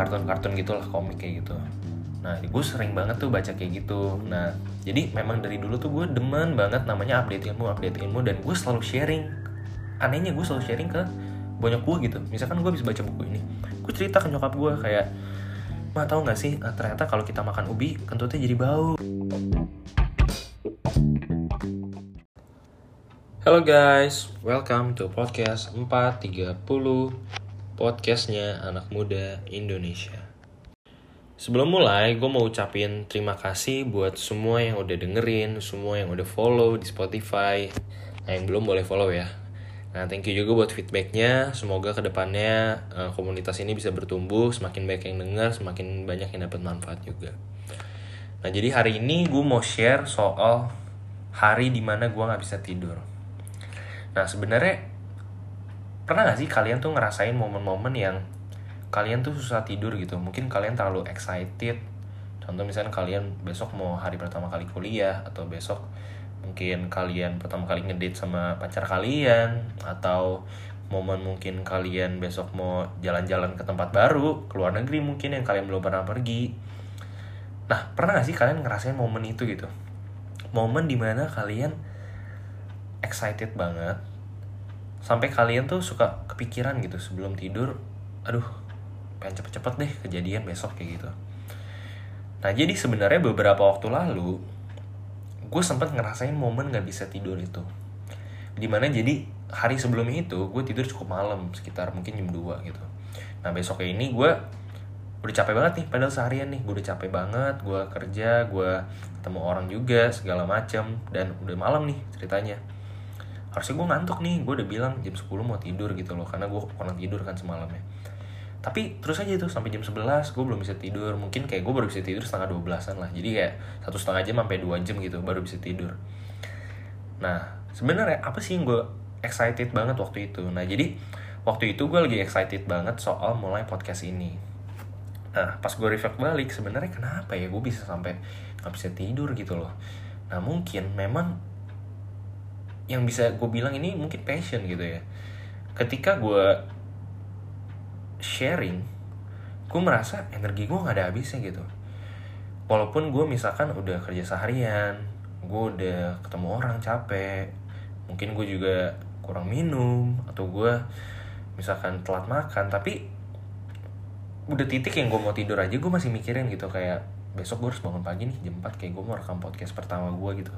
kartun-kartun gitulah komik kayak gitu. Nah gue sering banget tuh baca kayak gitu. Nah jadi memang dari dulu tuh gue demen banget namanya update ilmu update ilmu dan gue selalu sharing. Anehnya gue selalu sharing ke banyak gue gitu. Misalkan gue bisa baca buku ini gue cerita ke nyokap gue kayak mah tau gak sih eh, ternyata kalau kita makan ubi kentutnya jadi bau. Halo guys, welcome to podcast 430 Podcastnya anak muda Indonesia Sebelum mulai, gue mau ucapin terima kasih buat semua yang udah dengerin, semua yang udah follow di Spotify. Nah, yang belum boleh follow ya. Nah, thank you juga buat feedbacknya. Semoga ke depannya uh, komunitas ini bisa bertumbuh, semakin banyak yang denger, semakin banyak yang dapat manfaat juga. Nah, jadi hari ini gue mau share soal hari di mana gue nggak bisa tidur. Nah, sebenarnya pernah gak sih kalian tuh ngerasain momen-momen yang kalian tuh susah tidur gitu? Mungkin kalian terlalu excited. Contoh misalnya kalian besok mau hari pertama kali kuliah atau besok mungkin kalian pertama kali ngedate sama pacar kalian atau momen mungkin kalian besok mau jalan-jalan ke tempat baru ke luar negeri mungkin yang kalian belum pernah pergi. Nah pernah gak sih kalian ngerasain momen itu gitu? Momen di mana kalian excited banget sampai kalian tuh suka kepikiran gitu sebelum tidur aduh pengen cepet-cepet deh kejadian besok kayak gitu. Nah jadi sebenarnya beberapa waktu lalu gue sempat ngerasain momen gak bisa tidur itu. Di mana jadi hari sebelumnya itu gue tidur cukup malam sekitar mungkin jam 2 gitu. Nah besoknya ini gue udah capek banget nih padahal seharian nih gue udah capek banget gue kerja gue ketemu orang juga segala macem dan udah malam nih ceritanya harusnya gue ngantuk nih gue udah bilang jam 10 mau tidur gitu loh karena gue kurang tidur kan semalamnya tapi terus aja tuh sampai jam 11 gue belum bisa tidur. Mungkin kayak gue baru bisa tidur setengah 12an lah jadi kayak satu setengah jam sampai dua jam gitu baru bisa tidur. Nah sebenarnya apa sih yang gue excited banget waktu itu? Nah jadi waktu itu gue lagi excited banget soal mulai podcast ini. Nah pas gue reflect balik sebenarnya kenapa ya gue bisa sampai nggak bisa tidur gitu loh? Nah mungkin memang yang bisa gue bilang ini mungkin passion gitu ya. Ketika gue sharing gue merasa energi gue nggak ada habisnya gitu. Walaupun gue misalkan udah kerja seharian gue udah ketemu orang capek mungkin gue juga kurang minum atau gue misalkan telat makan tapi udah titik yang gue mau tidur aja gue masih mikirin gitu kayak besok gue harus bangun pagi nih jam 4 kayak gue mau rekam podcast pertama gue gitu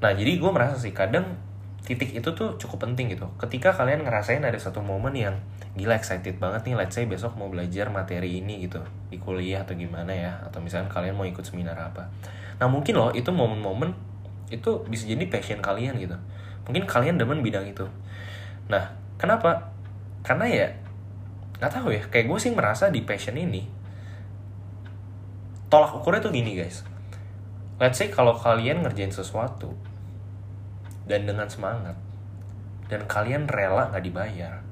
nah jadi gue merasa sih kadang titik itu tuh cukup penting gitu. Ketika kalian ngerasain ada satu momen yang gila excited banget nih let's say besok mau belajar materi ini gitu. Di kuliah atau gimana ya atau misalnya kalian mau ikut seminar apa. Nah mungkin loh itu momen-momen itu bisa jadi passion kalian gitu. Mungkin kalian demen bidang itu. Nah kenapa? Karena ya nggak tahu ya kayak gue sih merasa di passion ini tolak ukurnya tuh gini guys let's say kalau kalian ngerjain sesuatu dan dengan semangat dan kalian rela nggak dibayar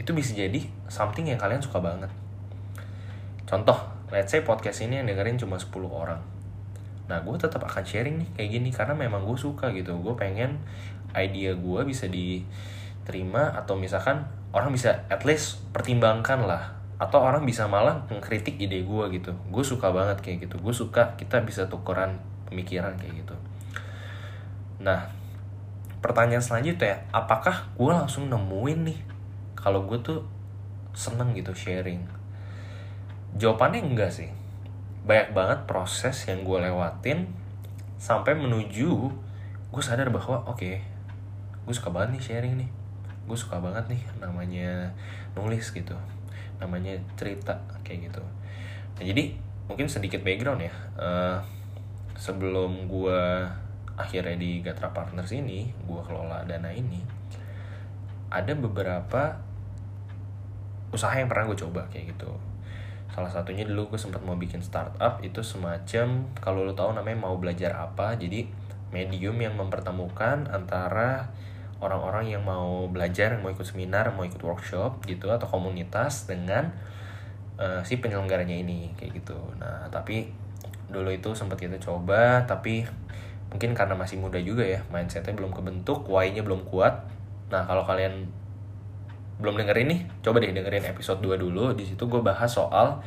itu bisa jadi something yang kalian suka banget. Contoh let's say podcast ini yang dengerin cuma 10 orang. Nah gue tetap akan sharing nih kayak gini karena memang gue suka gitu. Gue pengen idea gue bisa diterima atau misalkan orang bisa at least pertimbangkan lah atau orang bisa malah mengkritik ide gue gitu. Gue suka banget kayak gitu. Gue suka kita bisa tukeran pemikiran kayak gitu. Nah pertanyaan selanjutnya apakah gue langsung nemuin nih kalau gue tuh seneng gitu sharing? Jawabannya enggak sih. Banyak banget proses yang gue lewatin sampai menuju gue sadar bahwa oke okay, gue suka banget nih sharing nih. Gue suka banget nih namanya nulis gitu namanya cerita kayak gitu. Nah jadi mungkin sedikit background ya. Uh, sebelum gue akhirnya di Gatra Partners ini gue kelola dana ini ada beberapa usaha yang pernah gue coba kayak gitu. Salah satunya dulu gue sempat mau bikin startup itu semacam kalau lo tahu namanya mau belajar apa jadi medium yang mempertemukan antara orang-orang yang mau belajar mau ikut seminar mau ikut workshop gitu atau komunitas dengan uh, si penyelenggaranya ini kayak gitu. Nah tapi dulu itu sempat kita coba tapi mungkin karena masih muda juga ya mindsetnya belum kebentuk why-nya belum kuat. Nah kalau kalian belum dengerin nih coba deh dengerin episode 2 dulu. Di situ gue bahas soal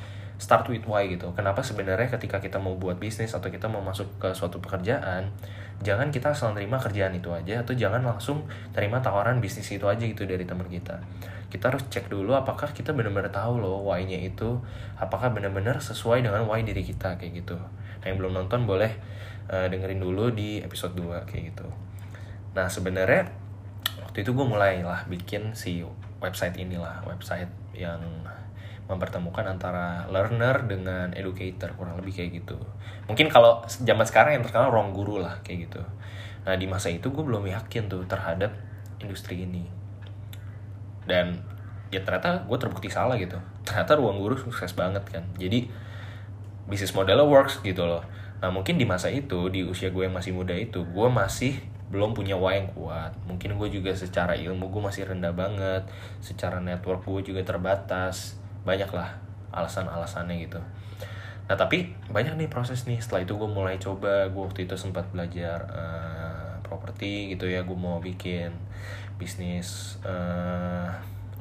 start with why gitu. Kenapa sebenarnya ketika kita mau buat bisnis atau kita mau masuk ke suatu pekerjaan jangan kita asal terima kerjaan itu aja atau jangan langsung terima tawaran bisnis itu aja gitu dari teman kita. Kita harus cek dulu apakah kita benar-benar tahu loh why-nya itu apakah benar-benar sesuai dengan why diri kita kayak gitu. Nah yang belum nonton boleh uh, dengerin dulu di episode 2 kayak gitu. Nah sebenarnya waktu itu gue mulai lah bikin si website inilah website yang mempertemukan antara learner dengan educator kurang lebih kayak gitu. Mungkin kalau zaman sekarang yang terkenal ruang guru lah kayak gitu. Nah di masa itu gue belum yakin tuh terhadap industri ini. Dan ya ternyata gue terbukti salah gitu. Ternyata ruang guru sukses banget kan. Jadi bisnis modelnya works gitu loh. Nah mungkin di masa itu di usia gue yang masih muda itu gue masih belum punya why yang kuat. Mungkin gue juga secara ilmu gue masih rendah banget secara network gue juga terbatas banyak lah alasan-alasannya gitu. Nah tapi banyak nih proses nih. Setelah itu gue mulai coba gue waktu itu sempat belajar uh, properti gitu ya. Gue mau bikin bisnis uh,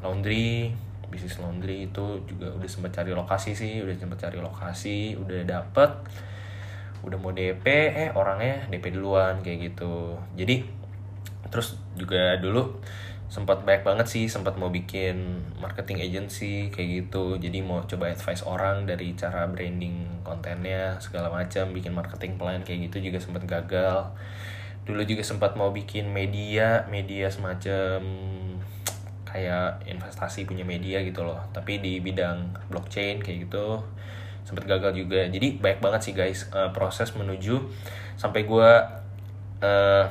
laundry. Bisnis laundry itu juga udah sempat cari lokasi sih udah sempat cari lokasi udah dapet. Udah mau DP eh orangnya DP duluan kayak gitu. Jadi terus juga dulu sempat banyak banget sih sempat mau bikin marketing agency kayak gitu. Jadi mau coba advice orang dari cara branding kontennya segala macam bikin marketing plan kayak gitu juga sempat gagal. Dulu juga sempat mau bikin media media semacam kayak investasi punya media gitu loh. Tapi di bidang blockchain kayak gitu sempat gagal juga. Jadi baik banget sih guys uh, proses menuju sampai gue uh,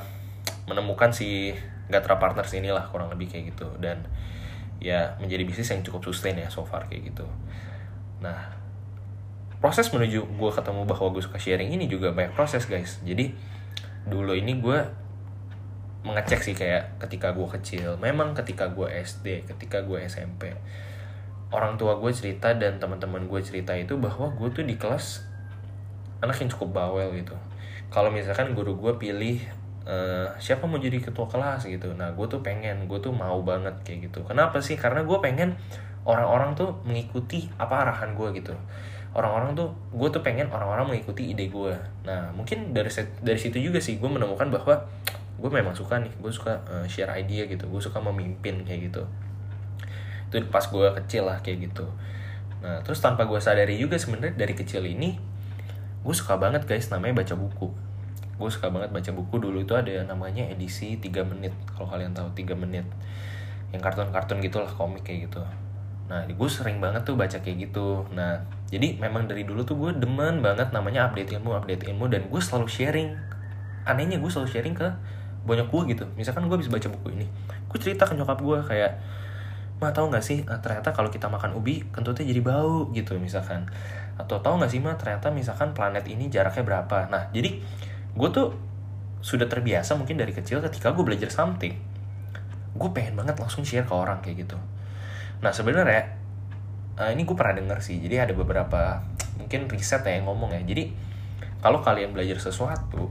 menemukan si Gatra Partners inilah kurang lebih kayak gitu. Dan ya menjadi bisnis yang cukup sustain ya so far kayak gitu. Nah proses menuju gue ketemu bahwa gue suka sharing ini juga banyak proses guys. Jadi dulu ini gue mengecek sih kayak ketika gue kecil. Memang ketika gue SD ketika gue SMP orang tua gue cerita dan teman-teman gue cerita itu bahwa gue tuh di kelas anak yang cukup bawel gitu. Kalau misalkan guru gue pilih uh, siapa mau jadi ketua kelas gitu. Nah gue tuh pengen gue tuh mau banget kayak gitu. Kenapa sih? Karena gue pengen orang-orang tuh mengikuti apa arahan gue gitu. Orang-orang tuh gue tuh pengen orang-orang mengikuti ide gue nah mungkin dari dari situ juga sih gue menemukan bahwa gue memang suka nih gue suka uh, share idea gitu. Gue suka memimpin kayak gitu. Itu pas gue kecil lah kayak gitu. Nah terus tanpa gue sadari juga sebenarnya dari kecil ini gue suka banget guys namanya baca buku gue suka banget baca buku. Dulu itu ada namanya edisi 3 menit. Kalau kalian tahu 3 menit. Yang kartun-kartun gitu lah komik kayak gitu. Nah gue sering banget tuh baca kayak gitu. Nah jadi memang dari dulu tuh gue demen banget namanya update ilmu update ilmu. Dan gue selalu sharing. Anehnya gue selalu sharing ke banyak gue gitu. Misalkan gue bisa baca buku ini gue cerita ke nyokap gue kayak mah tahu nggak sih ah, ternyata kalau kita makan ubi kentutnya jadi bau gitu misalkan. Atau tahu nggak sih mah ternyata misalkan planet ini jaraknya berapa? Nah jadi gue tuh sudah terbiasa mungkin dari kecil ketika gue belajar something. Gue pengen banget langsung share ke orang kayak gitu. Nah sebenarnya uh, ini gue pernah denger sih. Jadi ada beberapa mungkin riset ya yang ngomong ya. Jadi kalau kalian belajar sesuatu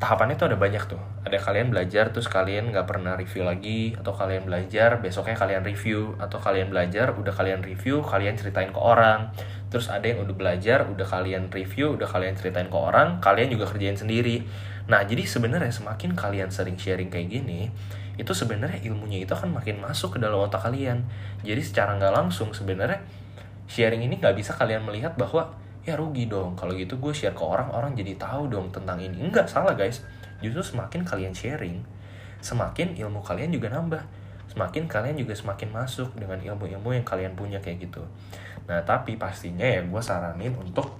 tahapannya tuh ada banyak tuh. Ada kalian belajar terus kalian nggak pernah review lagi atau kalian belajar besoknya kalian review atau kalian belajar udah kalian review kalian ceritain ke orang. Terus ada yang udah belajar udah kalian review udah kalian ceritain ke orang kalian juga kerjain sendiri. Nah jadi sebenarnya semakin kalian sering sharing kayak gini itu sebenarnya ilmunya itu akan makin masuk ke dalam otak kalian. Jadi secara nggak langsung sebenarnya sharing ini nggak bisa kalian melihat bahwa ya rugi dong. Kalau gitu gue share ke orang orang jadi tahu dong tentang ini. Enggak salah guys. Justru semakin kalian sharing semakin ilmu kalian juga nambah. Semakin kalian juga semakin masuk dengan ilmu-ilmu yang kalian punya kayak gitu. Nah tapi pastinya ya gue saranin untuk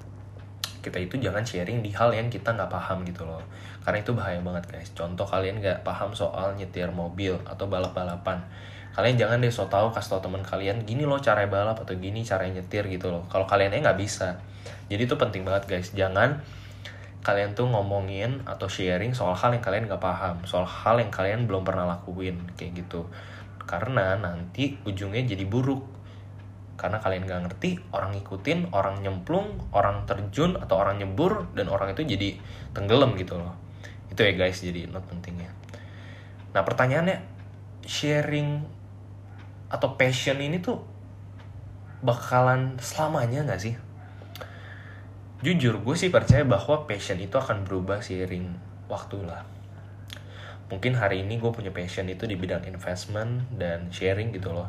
kita itu jangan sharing di hal yang kita nggak paham gitu loh. Karena itu bahaya banget guys. Contoh kalian nggak paham soal nyetir mobil atau balap-balapan kalian jangan deh so tau kasih tau teman kalian gini loh cara balap atau gini cara nyetir gitu loh. Kalau kalian nggak bisa. Jadi itu penting banget guys. Jangan kalian tuh ngomongin atau sharing soal hal yang kalian gak paham soal hal yang kalian belum pernah lakuin kayak gitu. Karena nanti ujungnya jadi buruk. Karena kalian gak ngerti orang ngikutin orang nyemplung orang terjun atau orang nyebur dan orang itu jadi tenggelam gitu loh. Itu ya guys jadi not pentingnya. Nah pertanyaannya sharing atau passion ini tuh bakalan selamanya nggak sih? Jujur gue sih percaya bahwa passion itu akan berubah seiring waktu lah. Mungkin hari ini gue punya passion itu di bidang investment dan sharing gitu loh.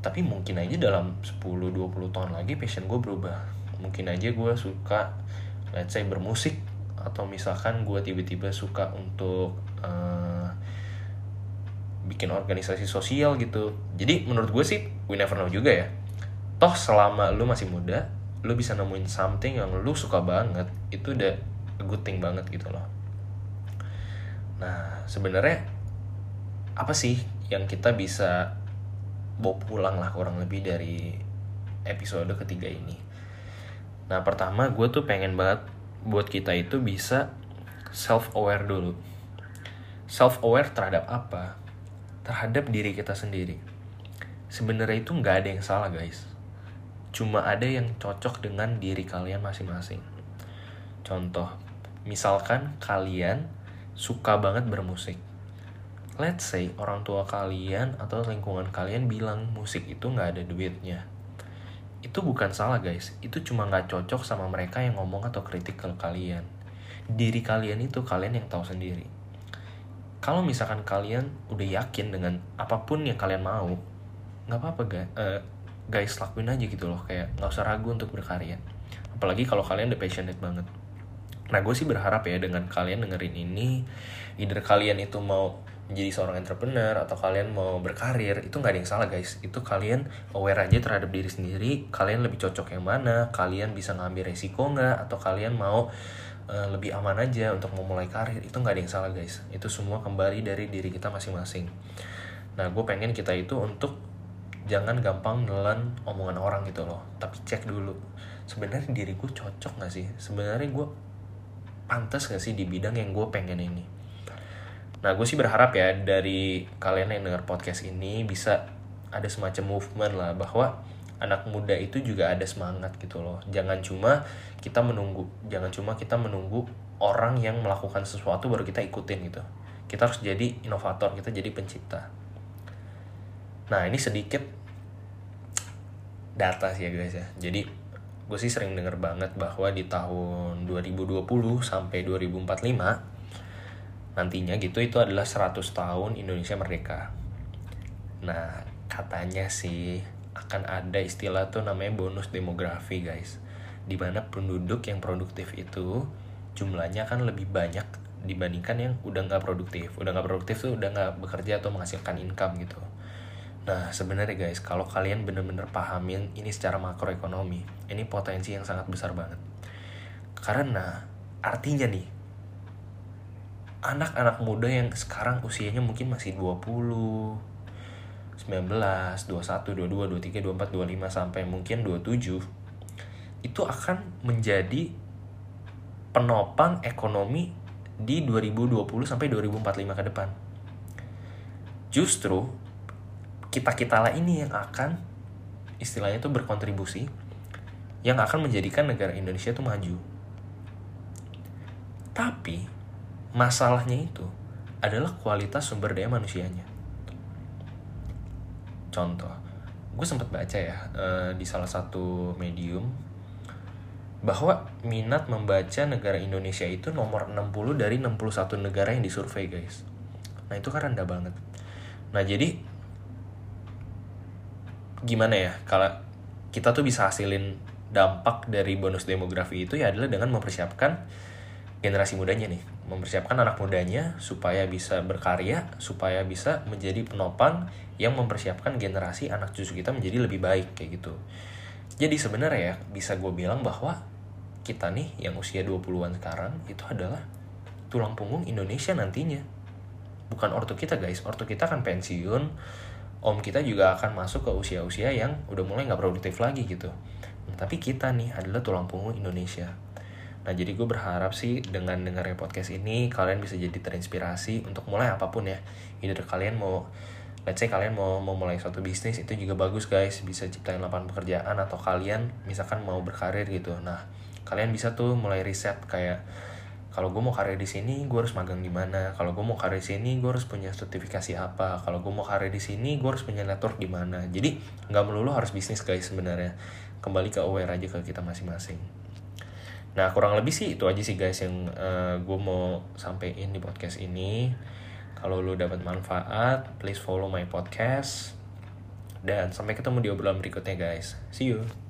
Tapi mungkin aja dalam 10-20 tahun lagi passion gue berubah. Mungkin aja gue suka let's say bermusik atau misalkan gue tiba-tiba suka untuk uh, bikin organisasi sosial gitu. Jadi menurut gue sih we never know juga ya. Toh selama lu masih muda lu bisa nemuin something yang lu suka banget itu udah good thing banget gitu loh. Nah sebenarnya apa sih yang kita bisa bawa pulang lah kurang lebih dari episode ketiga ini? Nah pertama gue tuh pengen banget buat kita itu bisa self aware dulu. Self aware terhadap apa terhadap diri kita sendiri sebenarnya itu nggak ada yang salah guys cuma ada yang cocok dengan diri kalian masing-masing. Contoh, misalkan kalian suka banget bermusik. Let's say orang tua kalian atau lingkungan kalian bilang musik itu nggak ada duitnya. Itu bukan salah guys, itu cuma nggak cocok sama mereka yang ngomong atau kritik ke kalian. Diri kalian itu kalian yang tahu sendiri. Kalau misalkan kalian udah yakin dengan apa pun yang kalian mau, nggak apa-apa guys. Uh, guys lakuin aja gitu loh. Kayak nggak usah ragu untuk berkarya. Apalagi kalau kalian udah passionate banget. Nah gue sih berharap ya dengan kalian dengerin ini either kalian itu mau menjadi seorang entrepreneur atau kalian mau berkarir itu nggak ada yang salah guys. Itu kalian aware aja terhadap diri sendiri kalian lebih cocok yang mana kalian bisa ngambil resiko nggak atau kalian mau uh, lebih aman aja untuk memulai karir. Itu nggak ada yang salah guys. Itu semua kembali dari diri kita masing-masing. Nah gue pengen kita itu untuk jangan gampang nelan omongan orang gitu loh. Tapi cek dulu sebenarnya diriku cocok gak sih? Sebenarnya gue pantas gak sih di bidang yang gue pengen ini? Nah gue sih berharap ya dari kalian yang dengar podcast ini bisa ada semacam movement lah bahwa anak muda itu juga ada semangat gitu loh. Jangan cuma kita menunggu jangan cuma kita menunggu orang yang melakukan sesuatu baru kita ikutin gitu. Kita harus jadi inovator kita jadi pencipta. Nah ini sedikit data sih ya guys ya. Jadi gue sih sering denger banget bahwa di tahun 2020 sampai 2045 nantinya gitu itu adalah 100 tahun Indonesia merdeka. Nah katanya sih akan ada istilah tuh namanya bonus demografi guys. Di mana penduduk yang produktif itu jumlahnya kan lebih banyak dibandingkan yang udah nggak produktif. Udah nggak produktif tuh udah nggak bekerja atau menghasilkan income gitu. Nah, sebenarnya guys, kalau kalian bener-bener pahamin ini secara makroekonomi, ini potensi yang sangat besar banget. Karena artinya nih, anak-anak muda yang sekarang usianya mungkin masih 20, 19, 21, 22, 23, 24, 25 sampai mungkin 27 itu akan menjadi penopang ekonomi di 2020 sampai 2045 ke depan. Justru kita kita lah ini yang akan istilahnya itu berkontribusi yang akan menjadikan negara Indonesia itu maju. Tapi masalahnya itu adalah kualitas sumber daya manusianya. Contoh, gue sempat baca ya uh, di salah satu medium bahwa minat membaca negara Indonesia itu nomor 60 dari 61 negara yang disurvei guys. Nah itu kan rendah banget. Nah jadi gimana ya kalau kita tuh bisa hasilin dampak dari bonus demografi itu ya adalah dengan mempersiapkan generasi mudanya nih mempersiapkan anak mudanya supaya bisa berkarya supaya bisa menjadi penopang yang mempersiapkan generasi anak cucu kita menjadi lebih baik kayak gitu jadi sebenarnya ya bisa gue bilang bahwa kita nih yang usia 20-an sekarang itu adalah tulang punggung Indonesia nantinya bukan ortu kita guys ortu kita kan pensiun om kita juga akan masuk ke usia-usia yang udah mulai nggak produktif lagi gitu. Tapi kita nih adalah tulang punggung Indonesia. Nah jadi gue berharap sih dengan dengarnya podcast ini kalian bisa jadi terinspirasi untuk mulai apa pun ya. Either kalian mau let's say kalian mau memulai suatu bisnis itu juga bagus guys. Bisa ciptain lapangan pekerjaan atau kalian misalkan mau berkarir gitu. Nah kalian bisa tuh mulai riset kayak kalau gue mau karir di sini gue harus magang di mana? Kalau gue mau karir di sini gue harus punya sertifikasi apa? Kalau gue mau karir di sini gue harus punya network di mana? Jadi nggak melulu harus bisnis guys sebenarnya. Kembali ke aware aja ke kita masing-masing nah kurang lebih sih itu aja sih guys yang uh, gue mau sampein di podcast ini. Kalau lu dapat manfaat please follow my podcast. Dan sampai ketemu di obrolan berikutnya guys. See you